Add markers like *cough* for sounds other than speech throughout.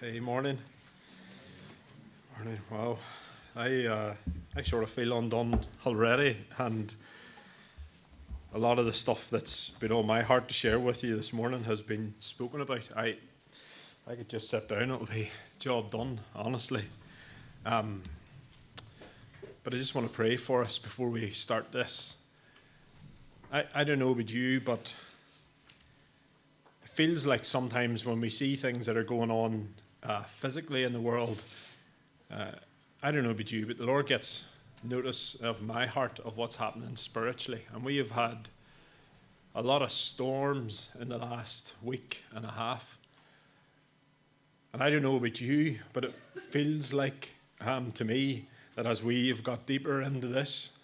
Hey, morning. Morning. Wow, I uh, I sort of feel undone already, and a lot of the stuff that's been on my heart to share with you this morning has been spoken about. I I could just sit down; it'll be *laughs* job done, honestly. Um, but I just want to pray for us before we start this. I, I don't know about you, but it feels like sometimes when we see things that are going on uh, physically in the world. Uh, I don't know about you, but the Lord gets notice of my heart of what's happening spiritually. And we have had a lot of storms in the last week and a half. And I don't know about you, but it feels like um, to me that as we have got deeper into this,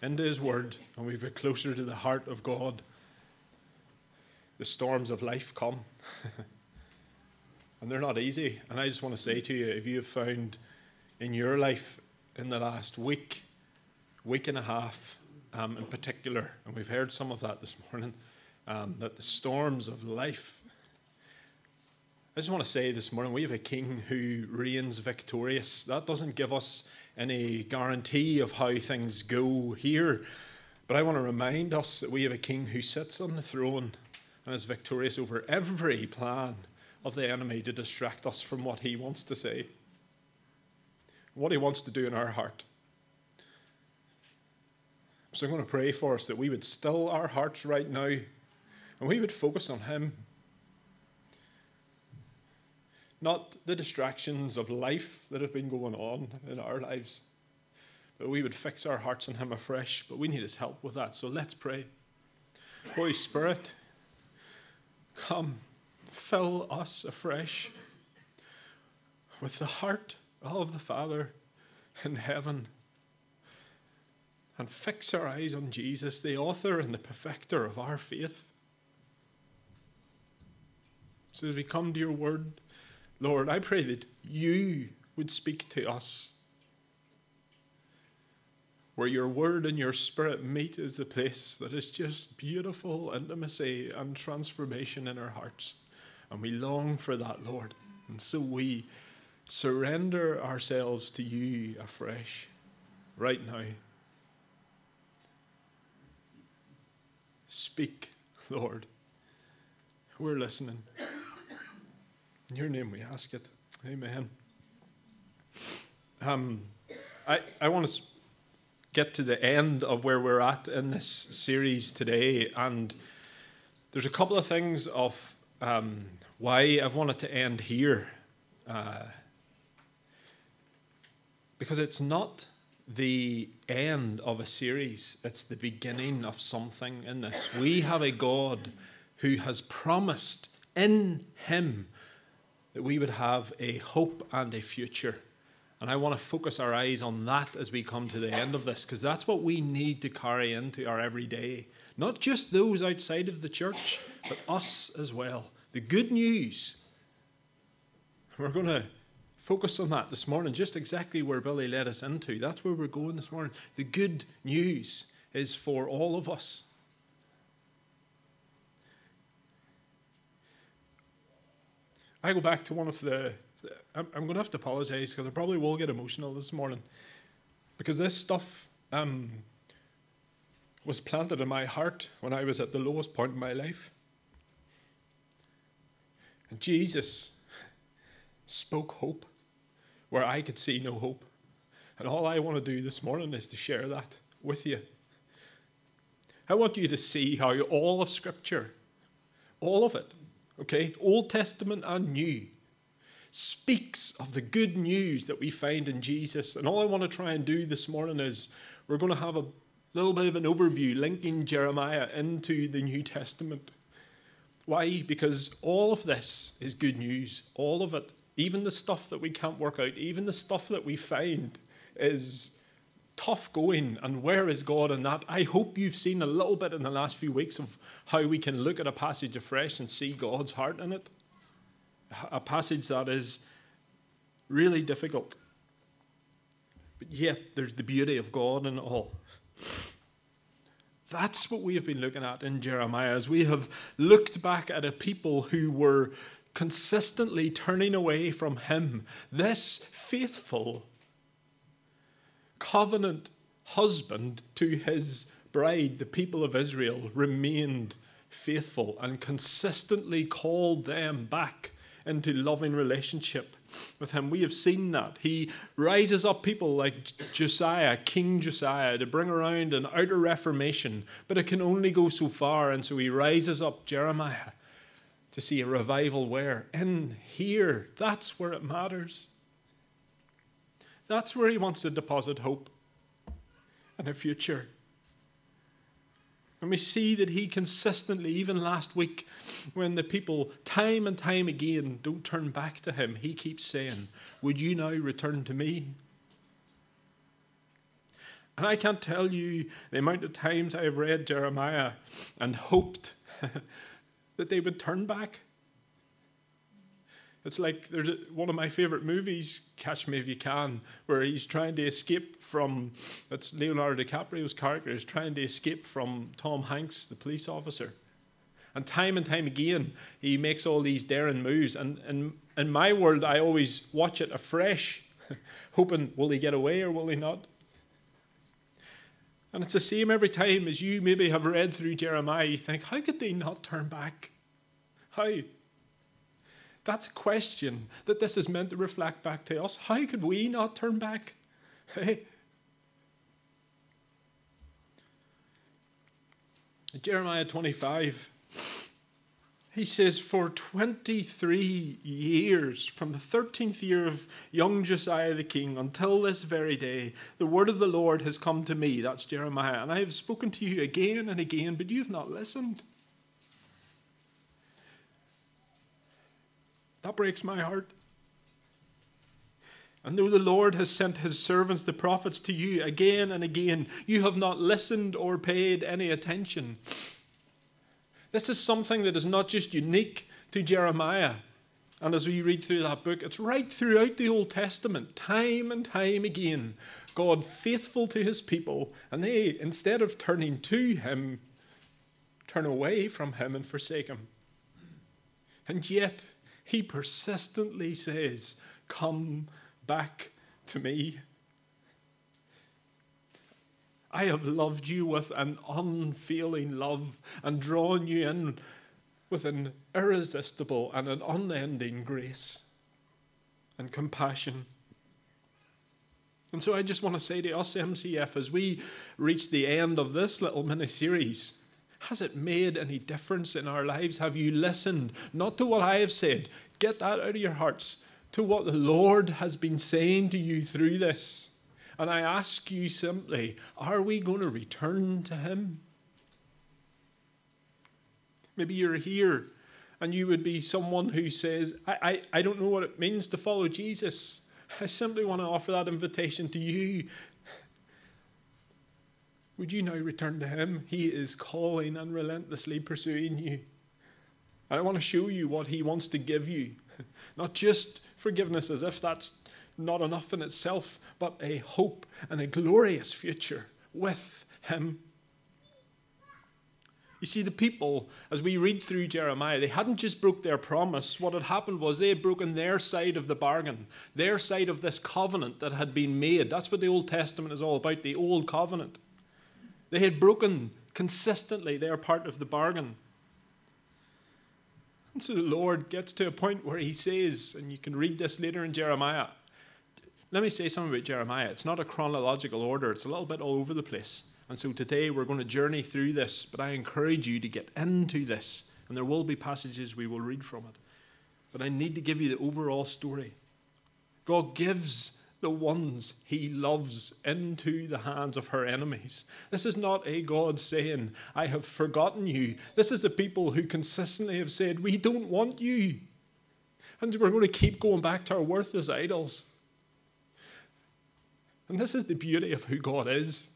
into His Word, and we've got closer to the heart of God, the storms of life come. *laughs* and they're not easy. And I just want to say to you if you have found in your life in the last week, week and a half um, in particular, and we've heard some of that this morning, um, that the storms of life. I just want to say this morning we have a king who reigns victorious. That doesn't give us any guarantee of how things go here. But I want to remind us that we have a king who sits on the throne and is victorious over every plan of the enemy to distract us from what he wants to say, what he wants to do in our heart. So I'm going to pray for us that we would still our hearts right now and we would focus on him. Not the distractions of life that have been going on in our lives, but we would fix our hearts on him afresh. But we need his help with that. So let's pray. Holy Spirit, come fill us afresh with the heart of the Father in heaven and fix our eyes on Jesus, the author and the perfecter of our faith. So, as we come to your word, Lord, I pray that you would speak to us. Where your word and your spirit meet is the place that is just beautiful intimacy and transformation in our hearts. And we long for that, Lord. And so we surrender ourselves to you afresh right now. Speak, Lord. We're listening. In your name we ask it. Amen. Um, I, I want to get to the end of where we're at in this series today, and there's a couple of things of um, why I've wanted to end here. Uh, because it's not the end of a series, it's the beginning of something in this. We have a God who has promised in Him that we would have a hope and a future. And I want to focus our eyes on that as we come to the end of this, because that's what we need to carry into our everyday. Not just those outside of the church, but us as well the good news. We're going to focus on that this morning, just exactly where Billy led us into. That's where we're going this morning. The good news is for all of us. I go back to one of the. I'm, going to have to apologize because I probably will get emotional this morning because this stuff um, was planted in my heart when I was at the lowest point in my life. Jesus spoke hope where I could see no hope. And all I want to do this morning is to share that with you. I want you to see how all of Scripture, all of it, okay, Old Testament and New, speaks of the good news that we find in Jesus. And all I want to try and do this morning is we're going to have a little bit of an overview linking Jeremiah into the New Testament. Why? Because all of this is good news. All of it. Even the stuff that we can't work out, even the stuff that we find is tough going. And where is God in that? I hope you've seen a little bit in the last few weeks of how we can look at a passage afresh and see God's heart in it. A passage that is really difficult. But yet, there's the beauty of God in it all. That's what we have been looking at in Jeremiah as we have looked back at a people who were consistently turning away from Him, this faithful covenant husband to his bride, the people of Israel, remained faithful and consistently called them back into loving relationship with him. We have seen that. He rises up people like Josiah, King Josiah, to bring around an outer reformation, but it can only go so far. And so he rises up Jeremiah to see a revival where? In here. That's where it matters. That's where he wants to deposit hope and a future. And we see that he consistently, even last week, when the people time and time again don't turn back to him, he keeps saying, Would you now return to me? And I can't tell you the amount of times I have read Jeremiah and hoped *laughs* that they would turn back. It's like there's a, one of my favorite movies, Catch Me If You Can, where he's trying to escape from. It's Leonardo DiCaprio's character is trying to escape from Tom Hanks, the police officer. And time and time again, he makes all these daring moves. And, and in my world, I always watch it afresh, *laughs* hoping, will he get away or will he not? And it's the same every time as you maybe have read through Jeremiah. You think, how could they not turn back? How? That's a question that this is meant to reflect back to us. How could we not turn back? *laughs* Hey. Jeremiah 25, he says, For 23 years, from the 13th year of young Josiah the king until this very day, the word of the Lord has come to me. That's Jeremiah. And I have spoken to you again and again, but you have not listened. That breaks my heart. And though the Lord has sent his servants, the prophets, to you again and again, you have not listened or paid any attention. This is something that is not just unique to Jeremiah. And as we read through that book, it's right throughout the Old Testament, time and time again. God faithful to his people, and they, instead of turning to him, turn away from him and forsake him. And yet, he persistently says, Come back to me. I have loved you with an unfailing love and drawn you in with an irresistible and an unending grace and compassion. And so I just want to say to us, MCF, as we reach the end of this little mini series, has it made any difference in our lives? Have you listened? Not to what I have said. Get that out of your hearts. To what the Lord has been saying to you through this. And I ask you simply are we going to return to Him? Maybe you're here and you would be someone who says, I, I, I don't know what it means to follow Jesus. I simply want to offer that invitation to you would you now return to Him? He is calling and relentlessly pursuing you. And I want to show you what He wants to give you. *laughs* Not just forgiveness as if that's not enough in itself, but a hope and a glorious future with Him. You see, the people, as we read through Jeremiah, they hadn't just broke their promise. What had happened was they had broken their side of the bargain, their side of this covenant that had been made. That's what the Old Testament is all about, the Old Covenant. They had broken consistently their part of the bargain. And so the Lord gets to a point where he says, and you can read this later in Jeremiah. Let me say something about Jeremiah. It's not a chronological order, it's a little bit all over the place. And so today we're going to journey through this, but I encourage you to get into this. And there will be passages we will read from it. But I need to give you the overall story. God gives the ones he loves into the hands of her enemies. This is not a God saying, I have forgotten you. This is the people who consistently have said, We don't want you. And we're going to keep going back to our worthless idols. And this is the beauty of who God is.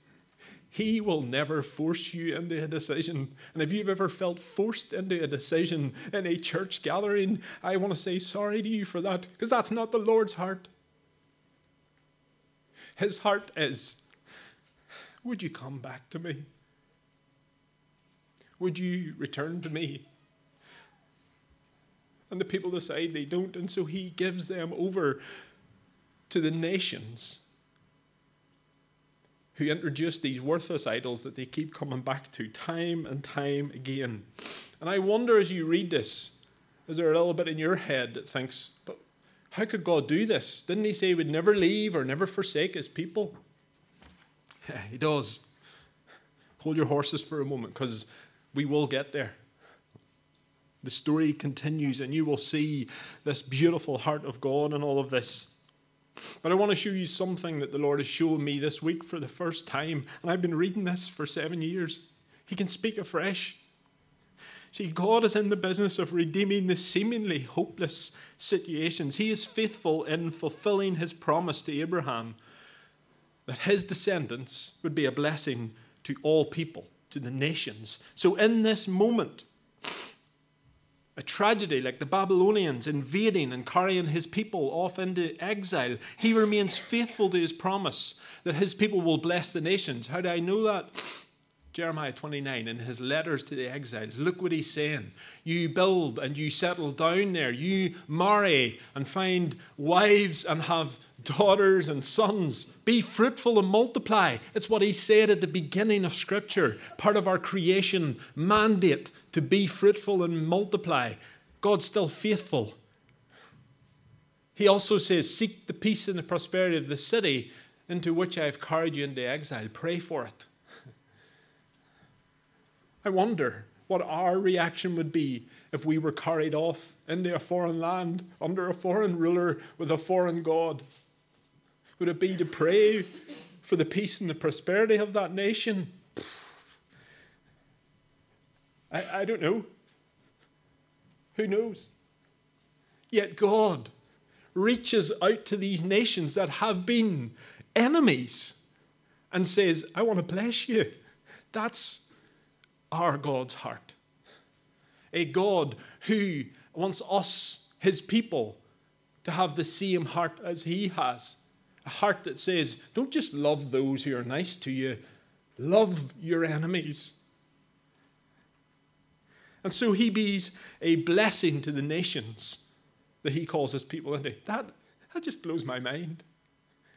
He will never force you into a decision. And if you've ever felt forced into a decision in a church gathering, I want to say sorry to you for that, because that's not the Lord's heart. His heart is Would you come back to me? Would you return to me? And the people decide they don't, and so he gives them over to the nations who introduce these worthless idols that they keep coming back to time and time again. And I wonder as you read this, is there a little bit in your head that thinks, but how could God do this? Didn't he say he would never leave or never forsake his people? Yeah, *laughs* he does. Hold your horses for a moment because we will get there. The story continues, and you will see this beautiful heart of God in all of this. But I want to show you something that the Lord has shown me this week for the first time. And I've been reading this for seven years. He can speak afresh. See, God is in the business of redeeming the seemingly hopeless situations. He is faithful in fulfilling his promise to Abraham that his descendants would be a blessing to all people, to the nations. So, in this moment, a tragedy like the Babylonians invading and carrying his people off into exile, he remains faithful to his promise that his people will bless the nations. How do I know that? Jeremiah 29, in his letters to the exiles, look what he's saying. You build and you settle down there. You marry and find wives and have daughters and sons. Be fruitful and multiply. It's what he said at the beginning of Scripture, part of our creation mandate to be fruitful and multiply. God's still faithful. He also says, Seek the peace and the prosperity of the city into which I have carried you into exile. Pray for it. I wonder what our reaction would be if we were carried off into a foreign land under a foreign ruler with a foreign God. Would it be to pray for the peace and the prosperity of that nation? I, I don't know. Who knows? Yet God reaches out to these nations that have been enemies and says, I want to bless you. That's our God's heart. A God who wants us, his people, to have the same heart as he has. A heart that says, don't just love those who are nice to you, love your enemies. And so he be's a blessing to the nations that he calls his people into. That, that just blows my mind.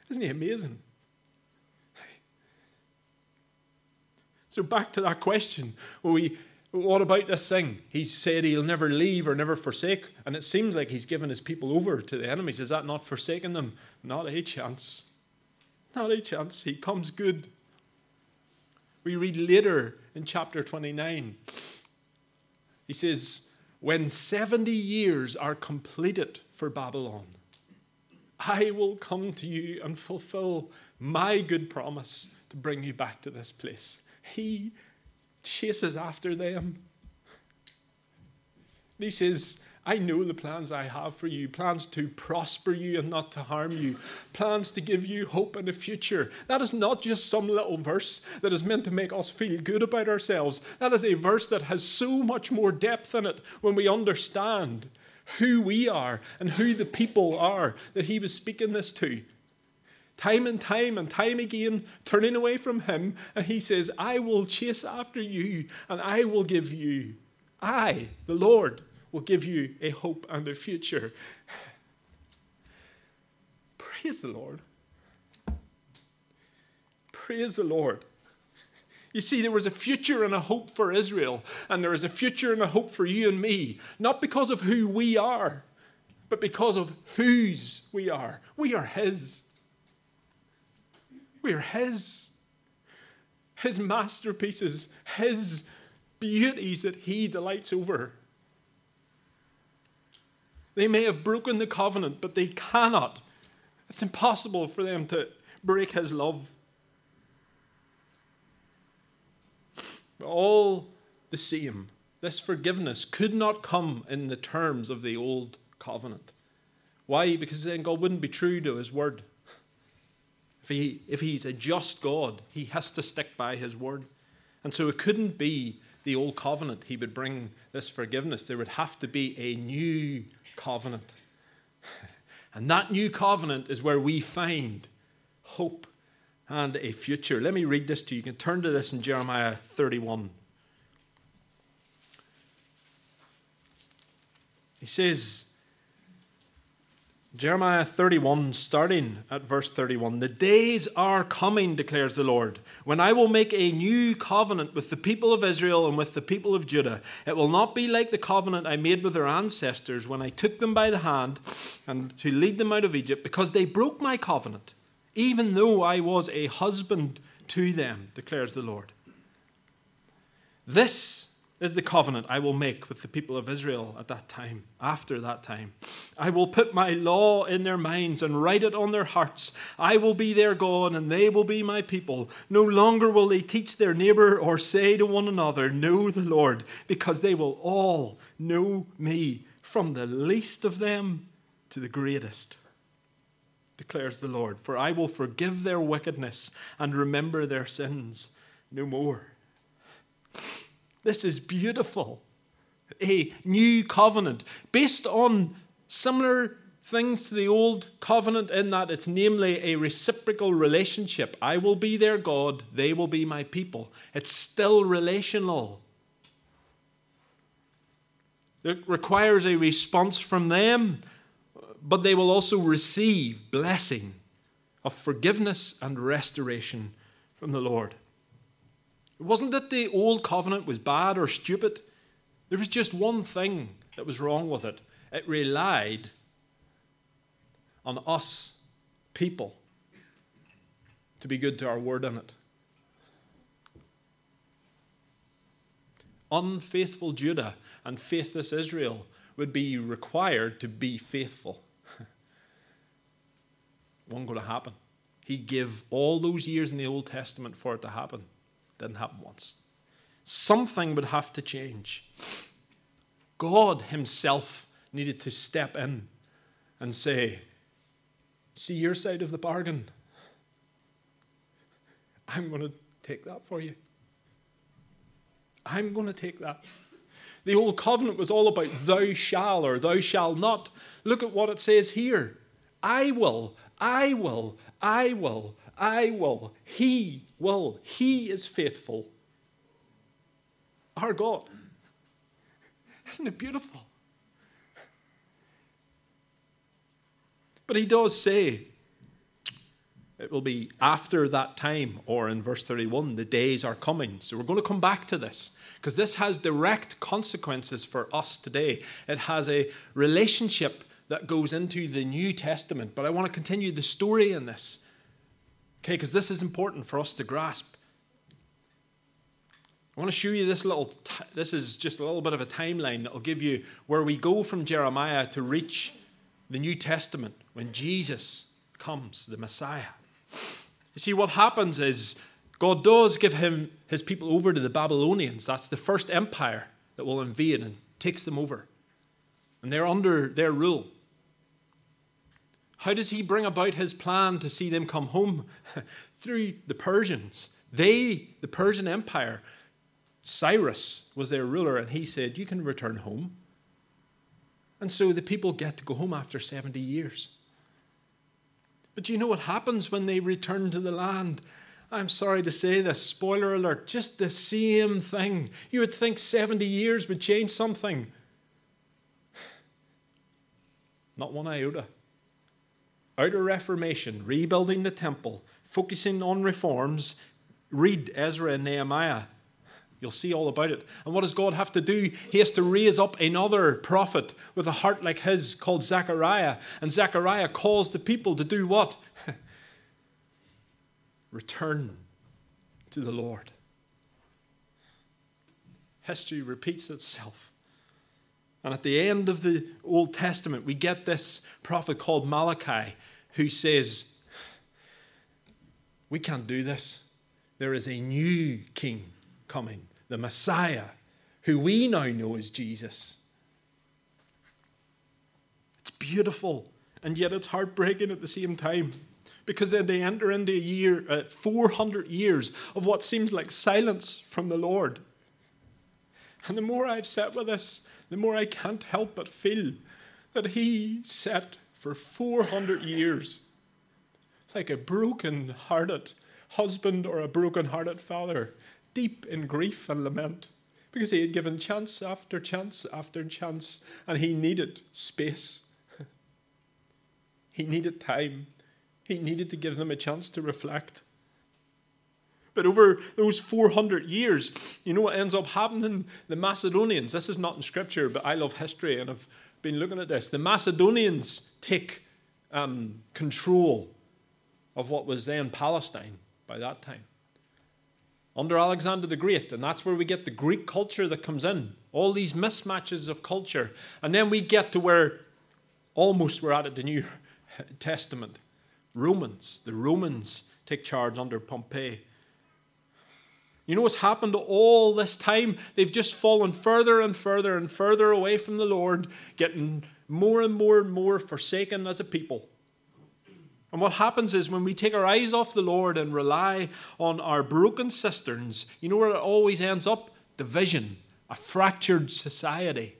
Isn't he amazing? So back to that question. We, what about this thing? He said he'll never leave or never forsake, and it seems like he's given his people over to the enemies. Is that not forsaking them? Not a chance. Not a chance. He comes good. We read later in chapter 29. He says, When 70 years are completed for Babylon, I will come to you and fulfill my good promise to bring you back to this place. He chases after them. And he says, I know the plans I have for you plans to prosper you and not to harm you, plans to give you hope and a future. That is not just some little verse that is meant to make us feel good about ourselves. That is a verse that has so much more depth in it when we understand who we are and who the people are that he was speaking this to time and time and time again, turning away from him. And he says, I will chase after you and I will give you, I, the Lord, will give you a hope and a future. *sighs* Praise the Lord. Praise the Lord. You see, there was a future and a hope for Israel, and there is a future and a hope for you and me, not because of who we are, but because of whose we are. We are His. We're His. His masterpieces, His beauties that He delights over. They may have broken the covenant, but they cannot. It's impossible for them to break His love. All the same, this forgiveness could not come in the terms of the old covenant. Why? Because then God wouldn't be true to His word. If, he, if he's a just God, he has to stick by his word. And so it couldn't be the old covenant he would bring this forgiveness. There would have to be a new covenant. *laughs* And that new covenant is where we find hope and a future. Let me read this to you. You can turn to this in Jeremiah 31. He says, Jeremiah 31, starting at verse 31 The days are coming, declares the Lord, when I will make a new covenant with the people of Israel and with the people of Judah. It will not be like the covenant I made with their ancestors when I took them by the hand and to lead them out of Egypt, because they broke my covenant, even though I was a husband to them, declares the Lord. This is the covenant I will make with the people of Israel at that time, after that time. I will put my law in their minds and write it on their hearts. I will be their God, and they will be my people. No longer will they teach their neighbor or say to one another, Know the Lord, because they will all know me, from the least of them to the greatest. Declares the Lord, for I will forgive their wickedness and remember their sins no more. This is beautiful. A new covenant based on similar things to the old covenant in that it's namely a reciprocal relationship. I will be their God, they will be my people. It's still relational. It requires a response from them, but they will also receive blessing of forgiveness and restoration from the Lord. It wasn't that the old covenant was bad or stupid. There was just one thing that was wrong with it. It relied on us, people, to be good to our word in it. Unfaithful Judah and faithless Israel would be required to be faithful. *laughs* Wasn't going to happen. He gave all those years in the Old Testament for it to happen. Didn't happen once. Something would have to change. God Himself needed to step in and say, See your side of the bargain. I'm going to take that for you. I'm going to take that. The old covenant was all about thou shall or thou shall not. Look at what it says here I will, I will, I will, I will. He will. He is faithful. Our God. Isn't it beautiful? But he does say it will be after that time, or in verse 31, the days are coming. So we're going to come back to this because this has direct consequences for us today. It has a relationship that goes into the New Testament. But I want to continue the story in this Okay, because this is important for us to grasp. I want to show you this little, t- this is just a little bit of a timeline that will give you where we go from Jeremiah to reach the New Testament when Jesus comes, the Messiah. You see, what happens is God does give him his people over to the Babylonians. That's the first empire that will invade and takes them over. And they're under their rule. How does he bring about his plan to see them come home? *laughs* Through the Persians. They, the Persian Empire, Cyrus was their ruler, and he said, You can return home. And so the people get to go home after 70 years. But you know what happens when they return to the land? I'm sorry to say this, spoiler alert, just the same thing. You would think 70 years would change something. *sighs* Not one iota outer reformation, rebuilding the temple, focusing on reforms, read Ezra and Nehemiah. You'll see all about it. And what does God have to do? He has to raise up another prophet with a heart like his called Zechariah. And Zechariah calls the people to do what? *laughs* Return to the Lord. History repeats itself. And at the end of the Old Testament, we get this prophet called Malachi who says, We can't do this. There is a new king coming, the Messiah, who we now know as Jesus. It's beautiful, and yet it's heartbreaking at the same time. Because then they enter into a year, uh, 400 years of what seems like silence from the Lord. And the more I've sat with this, the more I can't help but feel that He sat for 400 years like a broken hearted husband or a broken hearted father, deep in grief and lament, because he had given chance after chance after chance, and he needed space. *laughs* he needed time. He needed to give them a chance to reflect. But over those 400 years, you know what ends up happening? The Macedonians, this is not in scripture, but I love history and I've been looking at this. The Macedonians take um, control of what was then Palestine by that time under Alexander the Great, and that's where we get the Greek culture that comes in. All these mismatches of culture. And then we get to where almost we're at the New *laughs* Testament. Romans. The Romans take charge under Pompey. You know what's happened all this time? They've just fallen further and further and further away from the Lord, getting more and more and more forsaken as a people. And what happens is when we take our eyes off the Lord and rely on our broken cisterns, you know where it always ends up? Division, a fractured society.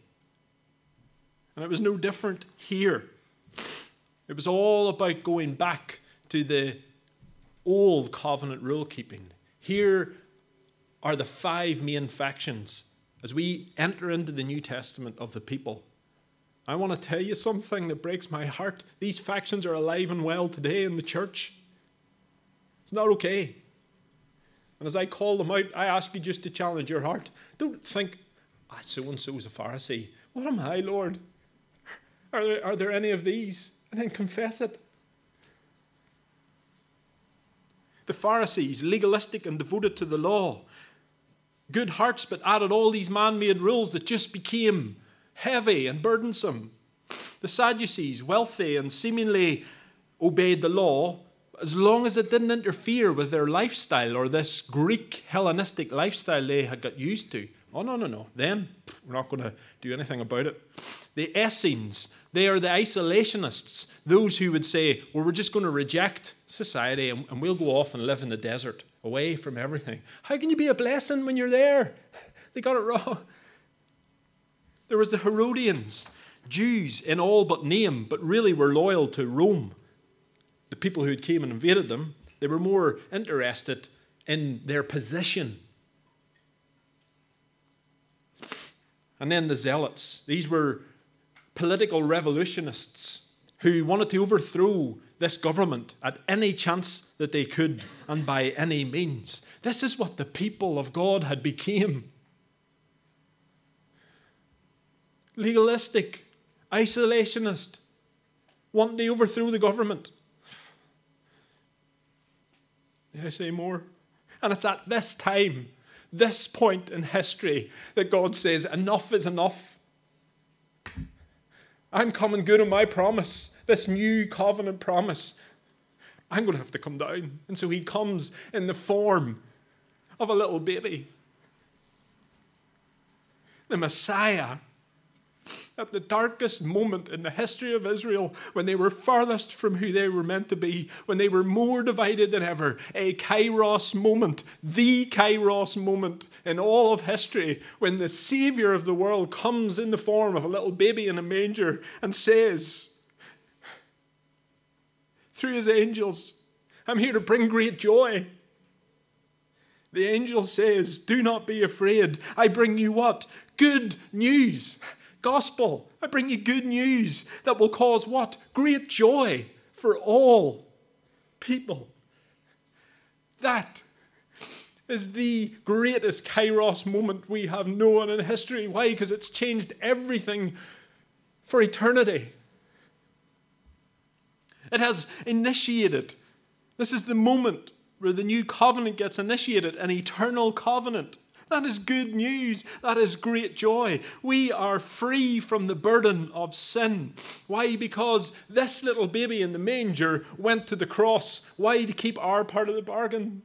And it was no different here. It was all about going back to the old covenant rule keeping. Here are the five main factions as we enter into the New Testament of the people. I want to tell you something that breaks my heart. These factions are alive and well today in the church. It's not okay. And as I call them out, I ask you just to challenge your heart. Don't think, ah, so and so is a Pharisee. What am I, Lord? Are there, are there any of these? And then confess it. The Pharisees, legalistic and devoted to the law, good hearts, but added all these man made rules that just became heavy and burdensome. The Sadducees, wealthy and seemingly obeyed the law as long as it didn't interfere with their lifestyle or this Greek Hellenistic lifestyle they had got used to. Oh, no, no, no. Then we're not going to do anything about it. The Essenes, they are the isolationists, those who would say, well, we're just going to reject society and, and we'll go off and live in the desert, away from everything. How can you be a blessing when you're there? *laughs* They got it wrong. There was the Herodians, Jews in all but name, but really were loyal to Rome. The people who had came and invaded them, they were more interested in their position. And then the Zealots. These were political revolutionists who wanted to overthrow this government at any chance that they could and by any means. This is what the people of God had become. legalistic, isolationist, wanting to overthrow the government. Did I say more? And it's at this time, this point in history, that God says, Enough is enough. I'm coming good on my promise, this new covenant promise. I'm going to have to come down. And so he comes in the form of a little baby. The Messiah at the darkest moment in the history of Israel, when they were farthest from who they were meant to be, when they were more divided than ever, a kairos moment, the kairos moment in all of history, when the Savior of the world comes in the form of a little baby in a manger and says, through his angels, I'm here to bring great joy. The angel says, Do not be afraid. I bring you what? Good news gospel. I bring you good news that will cause what? Great joy for all people. That is the greatest kairos moment we have known in history. Why? Because it's changed everything for eternity. It has initiated. This is the moment where the new covenant gets initiated, an eternal covenant. That is good news. That is great joy. We are free from the burden of sin. Why? Because this little baby in the manger went to the cross. Why? To keep our part of the bargain.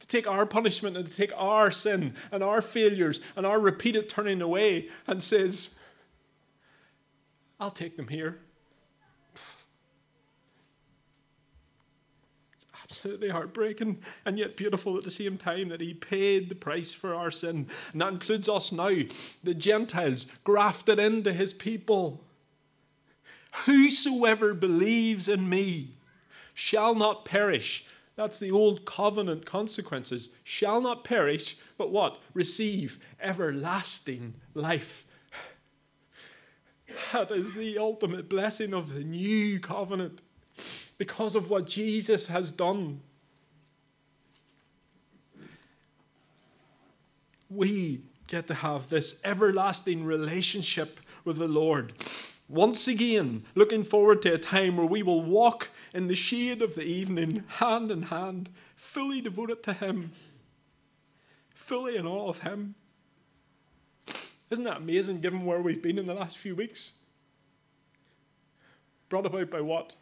To take our punishment and to take our sin and our failures and our repeated turning away and says, I'll take them here. Absolutely heartbreaking and yet beautiful at the same time that he paid the price for our sin. And that includes us now, the Gentiles, grafted into his people. Whosoever believes in me shall not perish, That's the old covenant consequences. Shall not perish, but what? Receive everlasting life. That is the ultimate blessing of the new covenant because of what Jesus has done. We get to have this everlasting relationship with the Lord. Once again, looking forward to a time where we will walk in the shade of the evening, hand in hand, fully devoted to Him, fully in awe of Him. Isn't that amazing given where we've been in the last few weeks? Brought about by what?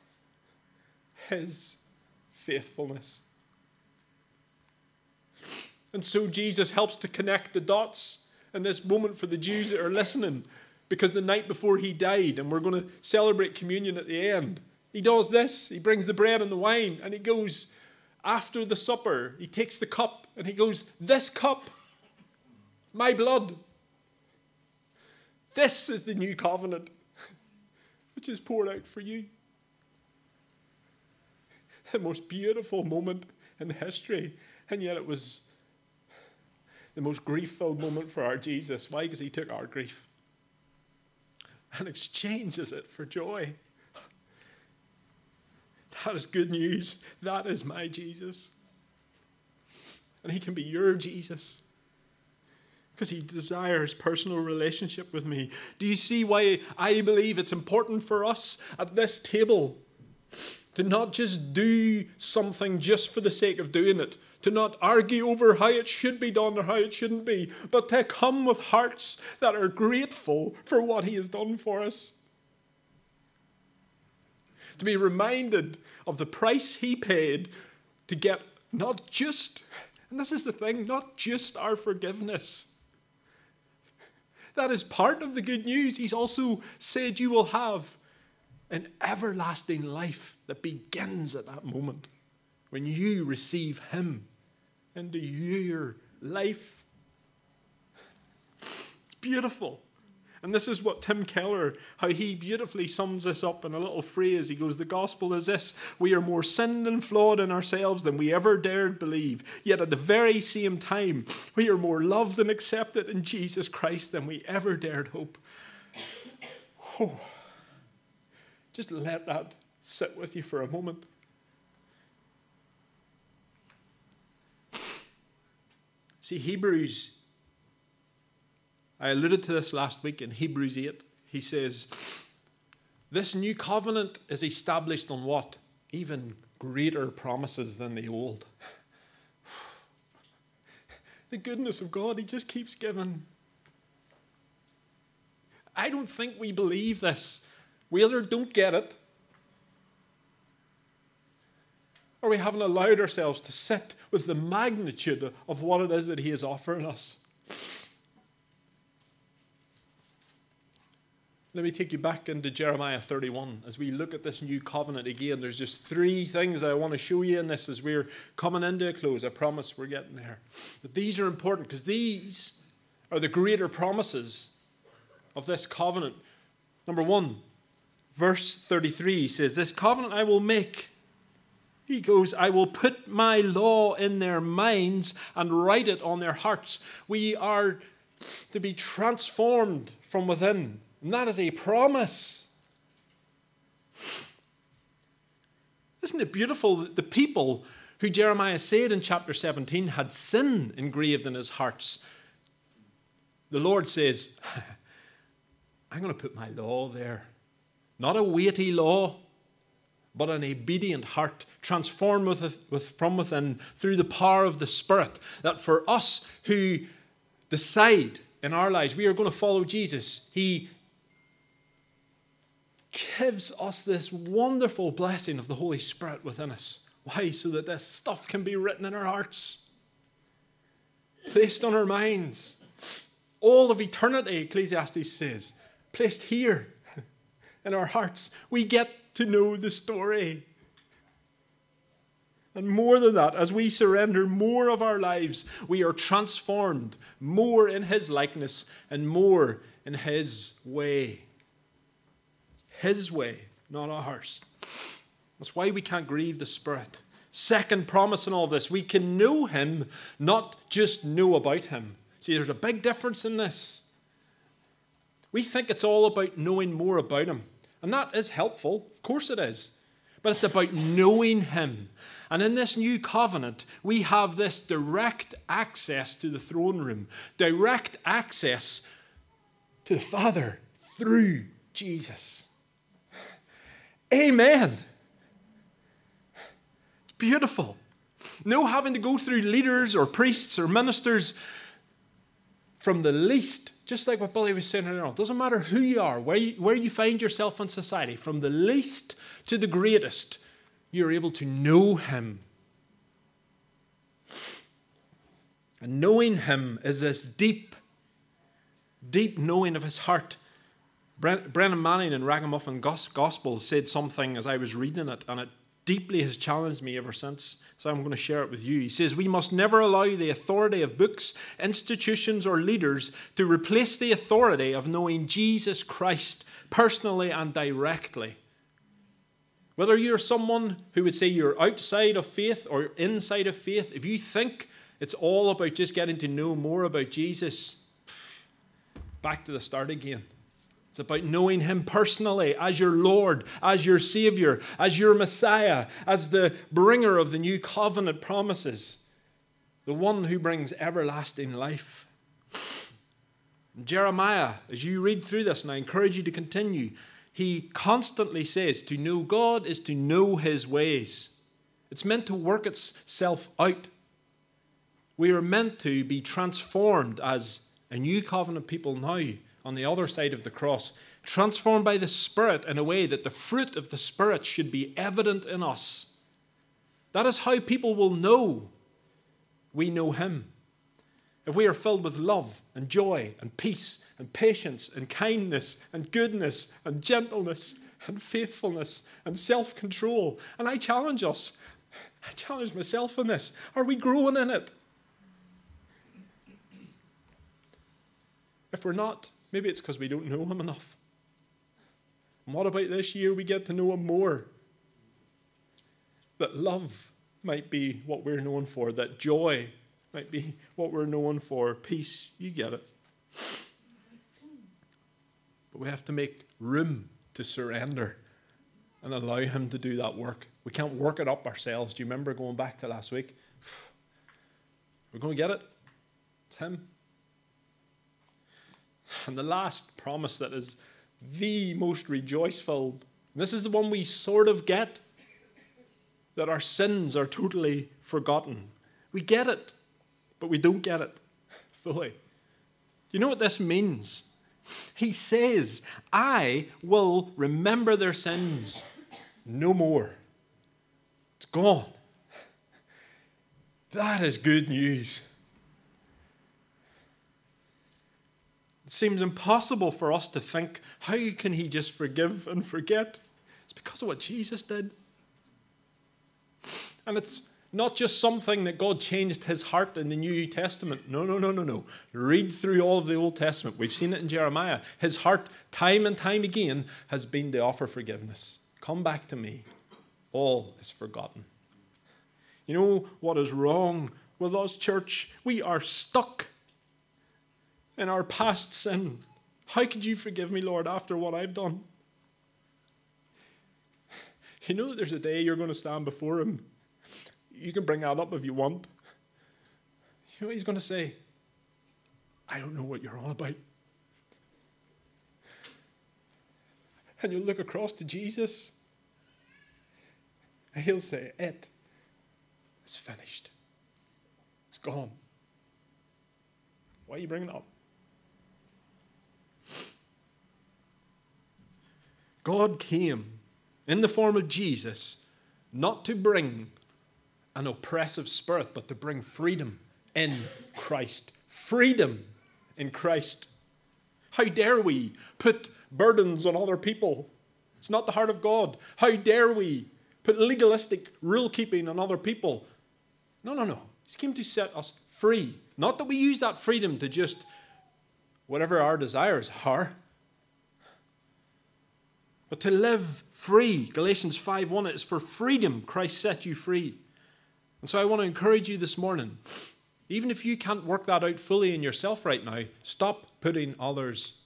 His faithfulness. And so Jesus helps to connect the dots in this moment for the Jews that are listening. Because the night before he died, and we're going to celebrate communion at the end, he does this. He brings the bread and the wine, and he goes, after the supper, he takes the cup, and he goes, This cup, my blood. This is the new covenant, *laughs* which is poured out for you. The most beautiful moment in history, and yet it was the most grief filled moment for our Jesus. Why? Because he took our grief and exchanges it for joy. That is good news. That is my Jesus. And he can be your Jesus because he desires personal relationship with me. Do you see why I believe it's important for us at this table to not just do something just for the sake of doing it, to not argue over how it should be done or how it shouldn't be, but to come with hearts that are grateful for what He has done for us. To be reminded of the price He paid to get not just, and this is the thing, not just our forgiveness. That is part of the good news. He's also said you will have an everlasting life that begins at that moment when you receive Him into your life. It's beautiful. And this is what Tim Keller, how he beautifully sums this up in a little phrase. He goes, The gospel is this we are more sinned and flawed in ourselves than we ever dared believe. Yet at the very same time, we are more loved and accepted in Jesus Christ than we ever dared hope. *sighs* Oh, just let that sit with you for a moment. See, Hebrews, I alluded to this last week in Hebrews 8. He says, This new covenant is established on what? Even greater promises than the old. *sighs* the goodness of God, He just keeps giving. I don't think we believe this. We either don't get it Or we haven't allowed ourselves to sit with the magnitude of what it is that He is offering us. Let me take you back into Jeremiah 31 as we look at this new covenant again. There's just three things that I want to show you in this as we're coming into a close. I promise we're getting there. But these are important because these are the greater promises of this covenant. Number one, verse 33 says, This covenant I will make he goes, I will put my law in their minds and write it on their hearts. We are to be transformed from within. And that is a promise. Isn't it beautiful that the people who Jeremiah said in chapter 17 had sin engraved in his hearts? The Lord says, *laughs* I'm going to put my law there. Not a weighty law, but an obedient heart, transformed with, with, from within through the power of the Spirit. That for us who decide in our lives we are going to follow Jesus, He gives us this wonderful blessing of the Holy Spirit within us. Why? So that this stuff can be written in our hearts, placed on our minds. All of eternity, Ecclesiastes says, placed here in our hearts. We get to know the story. And more than that, as we surrender more of our lives, we are transformed more in His likeness and more in His way. His way, not ours. That's why we can't grieve the Spirit. Second promise in all this we can know him, not just know about him. See, there's a big difference in this. We think it's all about knowing more about him, and that is helpful. Of course, it is. But it's about knowing him. And in this new covenant, we have this direct access to the throne room, direct access to the Father through Jesus. Amen. It's beautiful. No having to go through leaders or priests or ministers from the least, just like what Billy was saying earlier on. Doesn't matter who you are, where you, where you find yourself in society, from the least to the greatest, you're able to know Him. And knowing Him is this deep, deep knowing of His heart Brennan Manning in Ragamuffin Gospel said something as I was reading it, and it deeply has challenged me ever since. So I'm going to share it with you. He says, We must never allow the authority of books, institutions, or leaders to replace the authority of knowing Jesus Christ personally and directly. Whether you're someone who would say you're outside of faith or inside of faith, if you think it's all about just getting to know more about Jesus, back to the start again. It's about knowing Him personally as your Lord, as your Savior, as your Messiah, as the bringer of the new covenant promises, the one who brings everlasting life. Jeremiah, as you read through this, and I encourage you to continue, he constantly says to know God is to know His ways. It's meant to work itself out. We are meant to be transformed as a new covenant people now on the other side of the cross, transformed by the Spirit in a way that the fruit of the Spirit should be evident in us. That is how people will know we know Him. If we are filled with love and joy and peace and patience and kindness and goodness and gentleness and faithfulness and self control. And I challenge us, I challenge myself in this. Are we growing in it? If we're not, Maybe it's because we don't know Him enough. And what about this year we get to know Him more? That love might be what we're known for, that joy might be what we're known for, peace, you get it. But we have to make room to surrender and allow Him to do that work. We can't work it up ourselves. Do you remember going back to last week? *sighs* We're going to get it. It's Him. And the last promise that is the most rejoiceful, this is the one we sort of get that our sins are totally forgotten. We get it, but we don't get it *laughs* fully. Do you know what this means? *laughs* He says, I will remember their sins no more. It's gone. *laughs* That is good news. It seems impossible for us to think, how can he just forgive and forget? It's because of what Jesus did. And it's not just something that God changed his heart in the New Testament. No, no, no, no, no. Read through all of the Old Testament. We've seen it in Jeremiah. His heart, time and time again, has been to offer forgiveness. Come back to me. All is forgotten. You know what is wrong with us, church? We are stuck in our past sin. How could you forgive me, Lord, after what I've done? You know that there's a day you're going to stand before Him. You can bring that up if you want. You know He's going to say? I don't know what you're on about. And you'll look across to Jesus, and He'll say, It is finished. It's gone. Why are you bringing it up? God came in the form of Jesus not to bring an oppressive spirit, but to bring freedom in Christ. Freedom in Christ. How dare we put burdens on other people? It's not the heart of God. How dare we put legalistic rule keeping on other people? No, no, no. He came to set us free. Not that we use that freedom to just whatever our desires are, but to live free. Galatians 5:1 it is for freedom Christ set you free. And so I want to encourage you this morning, even if you can't work that out fully in yourself right now, stop putting others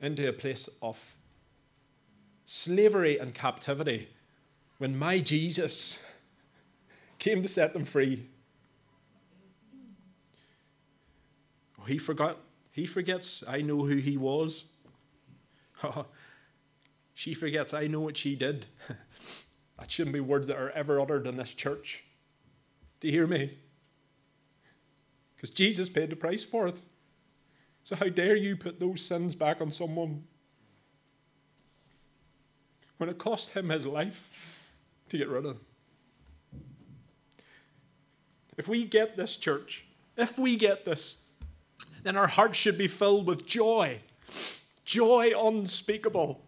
into a place of slavery and captivity when my Jesus came to set them free. Oh, he forgot. He forgets I know who he was. *laughs* she forgets I know what she did. *laughs* that shouldn't be words that are ever uttered in this church. Do you hear me? Because Jesus paid the price for it. So how dare you put those sins back on someone when it cost him his life to get rid of? Them. If we get this, church, if we get this, then our hearts should be filled with joy. Joy unspeakable.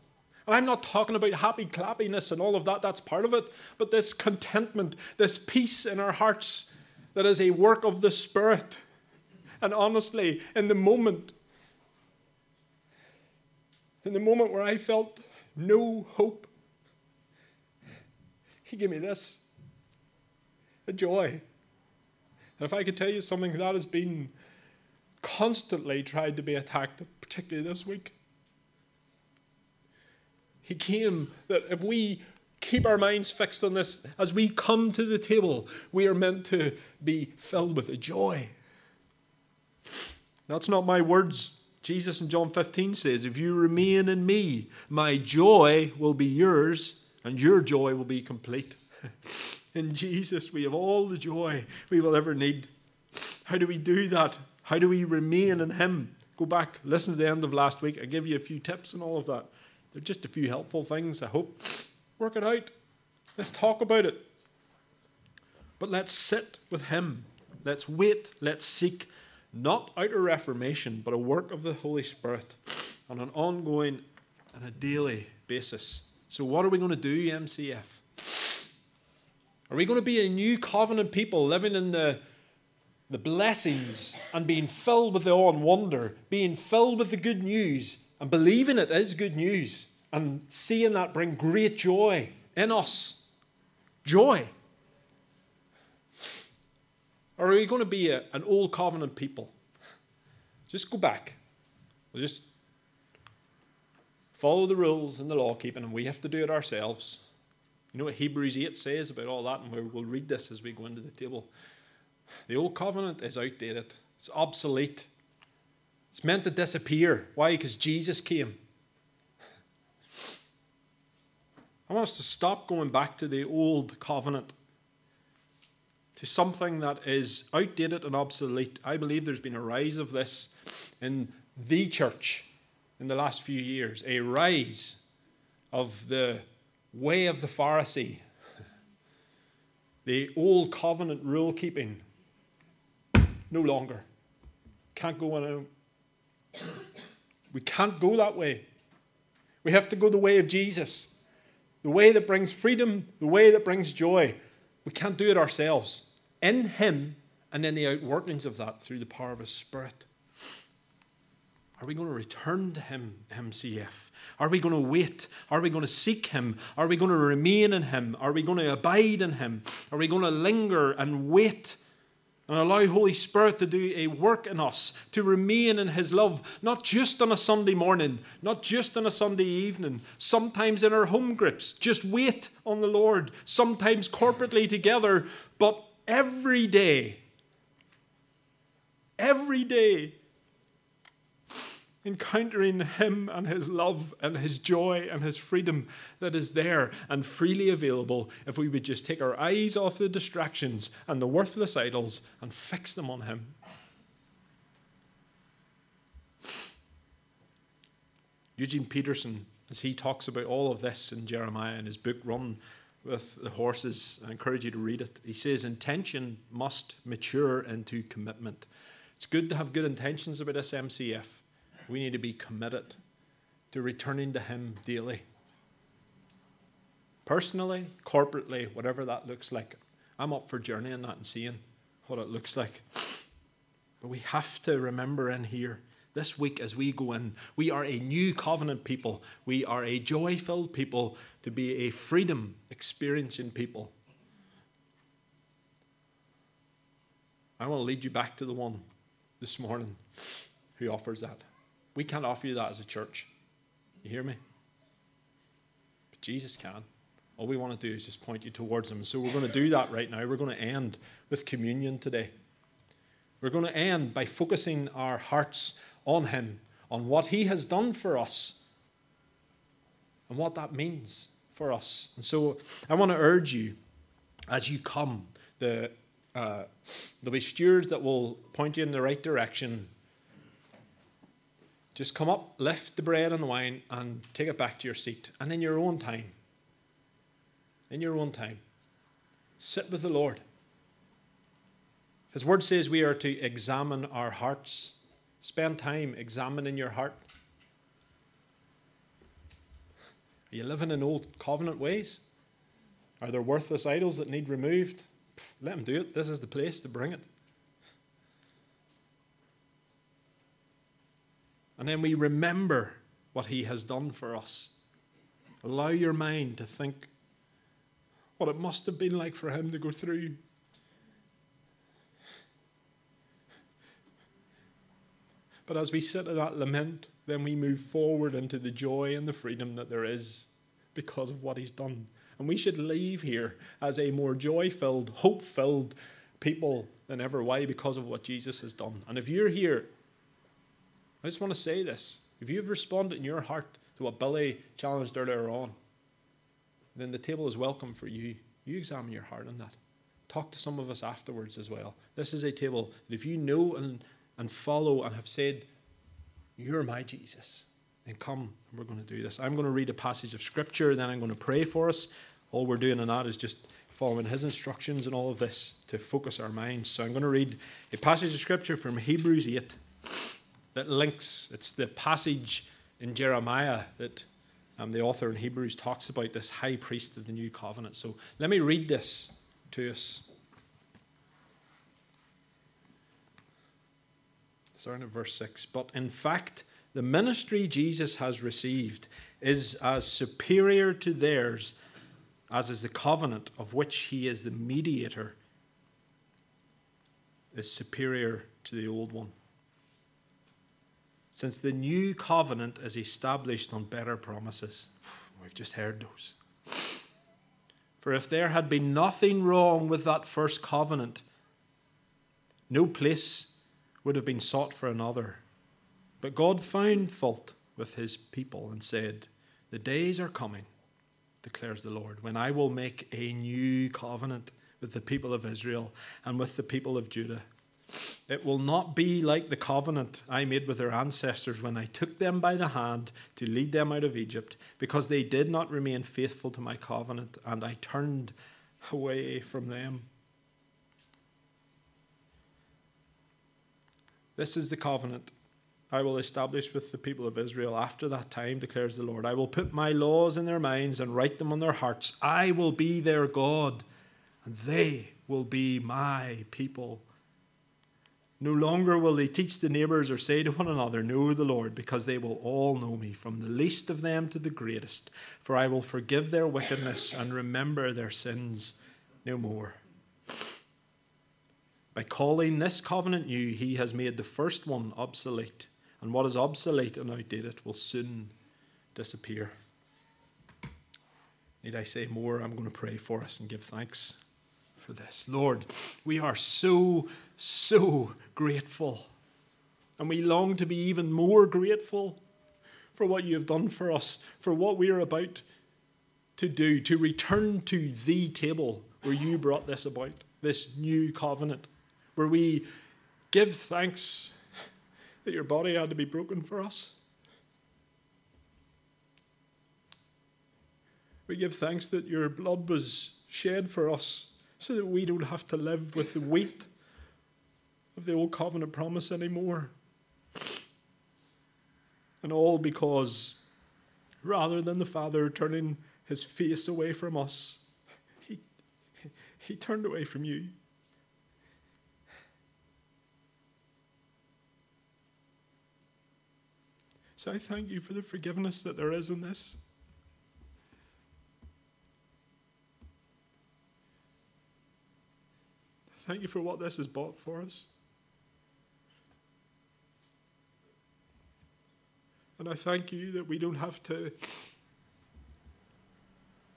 And I'm not talking about happy clappiness and all of that, that's part of it, but this contentment, this peace in our hearts that is a work of the Spirit. And honestly, in the moment, in the moment where I felt no hope, He gave me this a joy. And if I could tell you something that has been constantly tried to be attacked, particularly this week, He came that if we keep our minds fixed on this, as we come to the table, we are meant to be filled with a joy. That's not my words. Jesus in John 15 says, If you remain in me, my joy will be yours, and your joy will be complete. *laughs* In Jesus, we have all the joy we will ever need. How do we do that? How do we remain in Him? Go back, listen to the end of last week. I give you a few tips and all of that. They're just a few helpful things, I hope. Work it out. Let's talk about it. But let's sit with Him. Let's wait. Let's seek not outer reformation, but a work of the Holy Spirit on an ongoing and a daily basis. So, what are we going to do, MCF? Are we going to be a new covenant people living in the, the blessings and being filled with the awe and wonder, being filled with the good news and believing it is good news and seeing that bring great joy in us? Joy. Or are we going to be a, an old covenant people? Just go back. We'll just follow the rules and the law keeping, and we have to do it ourselves. You know what Hebrews 8 says about all that, and we'll read this as we go into the table. The old covenant is outdated, it's obsolete, it's meant to disappear. Why? Because Jesus came. I want us to stop going back to the old covenant, to something that is outdated and obsolete. I believe there's been a rise of this in the church in the last few years, a rise of the way of the Pharisee, the old covenant rule keeping, no longer. Can't go on. We can't go that way. We have to go the way of Jesus, the way that brings freedom, the way that brings joy. We can't do it ourselves. In Him and in the outworkings of that through the power of His Spirit. Are we going to return to Him, MCF? Are we going to wait? Are we going to seek Him? Are we going to remain in Him? Are we going to abide in Him? Are we going to linger and wait and allow Holy Spirit to do a work in us, to remain in His love, not just on a Sunday morning, not just on a Sunday evening, sometimes in our home groups, just wait on the Lord, sometimes corporately together, but every day, every day, encountering Him and His love and His joy and His freedom that is there and freely available if we would just take our eyes off the distractions and the worthless idols and fix them on Him. Eugene Peterson, as he talks about all of this in Jeremiah in his book Run with the Horses, I encourage you to read it. He says, Intention must mature into commitment. It's good to have good intentions about this MCF we need to be committed to returning to Him daily. Personally, corporately, whatever that looks like, I'm up for journeying that and seeing what it looks like. But we have to remember in here this week as we go in, we are a new covenant people. We are a joy filled people to be a freedom experiencing people. I want to lead you back to the one this morning who offers that. We can't offer you that as a church. You hear me? But Jesus can. All we want to do is just point you towards Him. So we're going to do that right now. We're going to end with communion today. We're going to end by focusing our hearts on Him, on what He has done for us, and what that means for us. And so I want to urge you as you come, the, uh, there'll be stewards that will point you in the right direction. Just come up, lift the bread and the wine, and take it back to your seat. And in your own time, in your own time, sit with the Lord. His word says we are to examine our hearts. Spend time examining your heart. Are you living in old covenant ways? Are there worthless idols that need removed? Let them do it. This is the place to bring it. And then we remember what he has done for us. Allow your mind to think what it must have been like for him to go through. But as we sit in that lament, then we move forward into the joy and the freedom that there is because of what he's done. And we should leave here as a more joy filled, hope filled people than ever. Why? Because of what Jesus has done. And if you're here, I just want to say this. If you've responded in your heart to what Billy challenged earlier on, then the table is welcome for you. You examine your heart on that. Talk to some of us afterwards as well. This is a table that if you know and, and follow and have said, You're my Jesus, then come and we're going to do this. I'm going to read a passage of scripture, then I'm going to pray for us. All we're doing in that is just following his instructions and all of this to focus our minds. So I'm going to read a passage of scripture from Hebrews 8 that links, it's the passage in Jeremiah that um, the author in Hebrews talks about this high priest of the new covenant. So let me read this to us. Starting at verse 6. But in fact, the ministry Jesus has received is as superior to theirs as is the covenant of which he is the mediator, is superior to the old one. Since the new covenant is established on better promises. *sighs* We've just heard those. For if there had been nothing wrong with that first covenant, no place would have been sought for another. But God found fault with his people and said, The days are coming declares the Lord, when I will make a new covenant with the people of Israel and with the people of Judah. It will not be like the covenant I made with their ancestors when I took them by the hand to lead them out of Egypt, because they did not remain faithful to my covenant, and I turned away from them. This is the covenant I will establish with the people of Israel after that time, declares the Lord. I will put my laws in their minds and write them on their hearts. I will be their God, and they will be my people. No longer will they teach the neighbors or say to one another, Know the Lord, because they will all know me, from the least of them to the greatest. For I will forgive their wickedness and remember their sins no more. By calling this covenant new, he has made the first one obsolete and what is obsolete and outdated will soon disappear. Need I say more? I'm going to pray for us and give thanks for this. Lord, we are so, so grateful. And we long to be even more grateful for what you have done for us, for what we are about to do, to return to the table where you brought this about, this new covenant, where we give thanks that your body had to be broken for us. We give thanks that your blood was shed for us so that we don't have to live with the weight of the old covenant promise anymore. And all because rather than the Father turning his face away from us, he, he turned away from you. So I thank you for the forgiveness that there is in this. Thank you for what this has bought for us. And I thank you that we don't have to,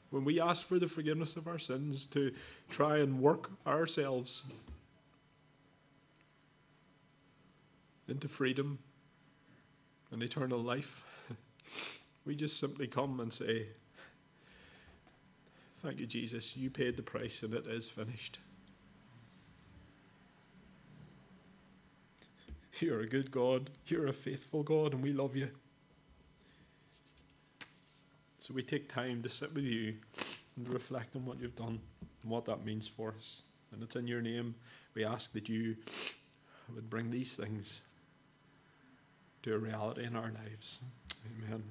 when we ask for the forgiveness of our sins, to try and work ourselves into freedom and eternal life. *laughs* we just simply come and say, Thank you, Jesus. You paid the price and it is finished. You're a good God. You're a faithful God, and we love you. So we take time to sit with you and reflect on what you've done and what that means for us. And it's in your name we ask that you would bring these things to a reality in our lives. Amen.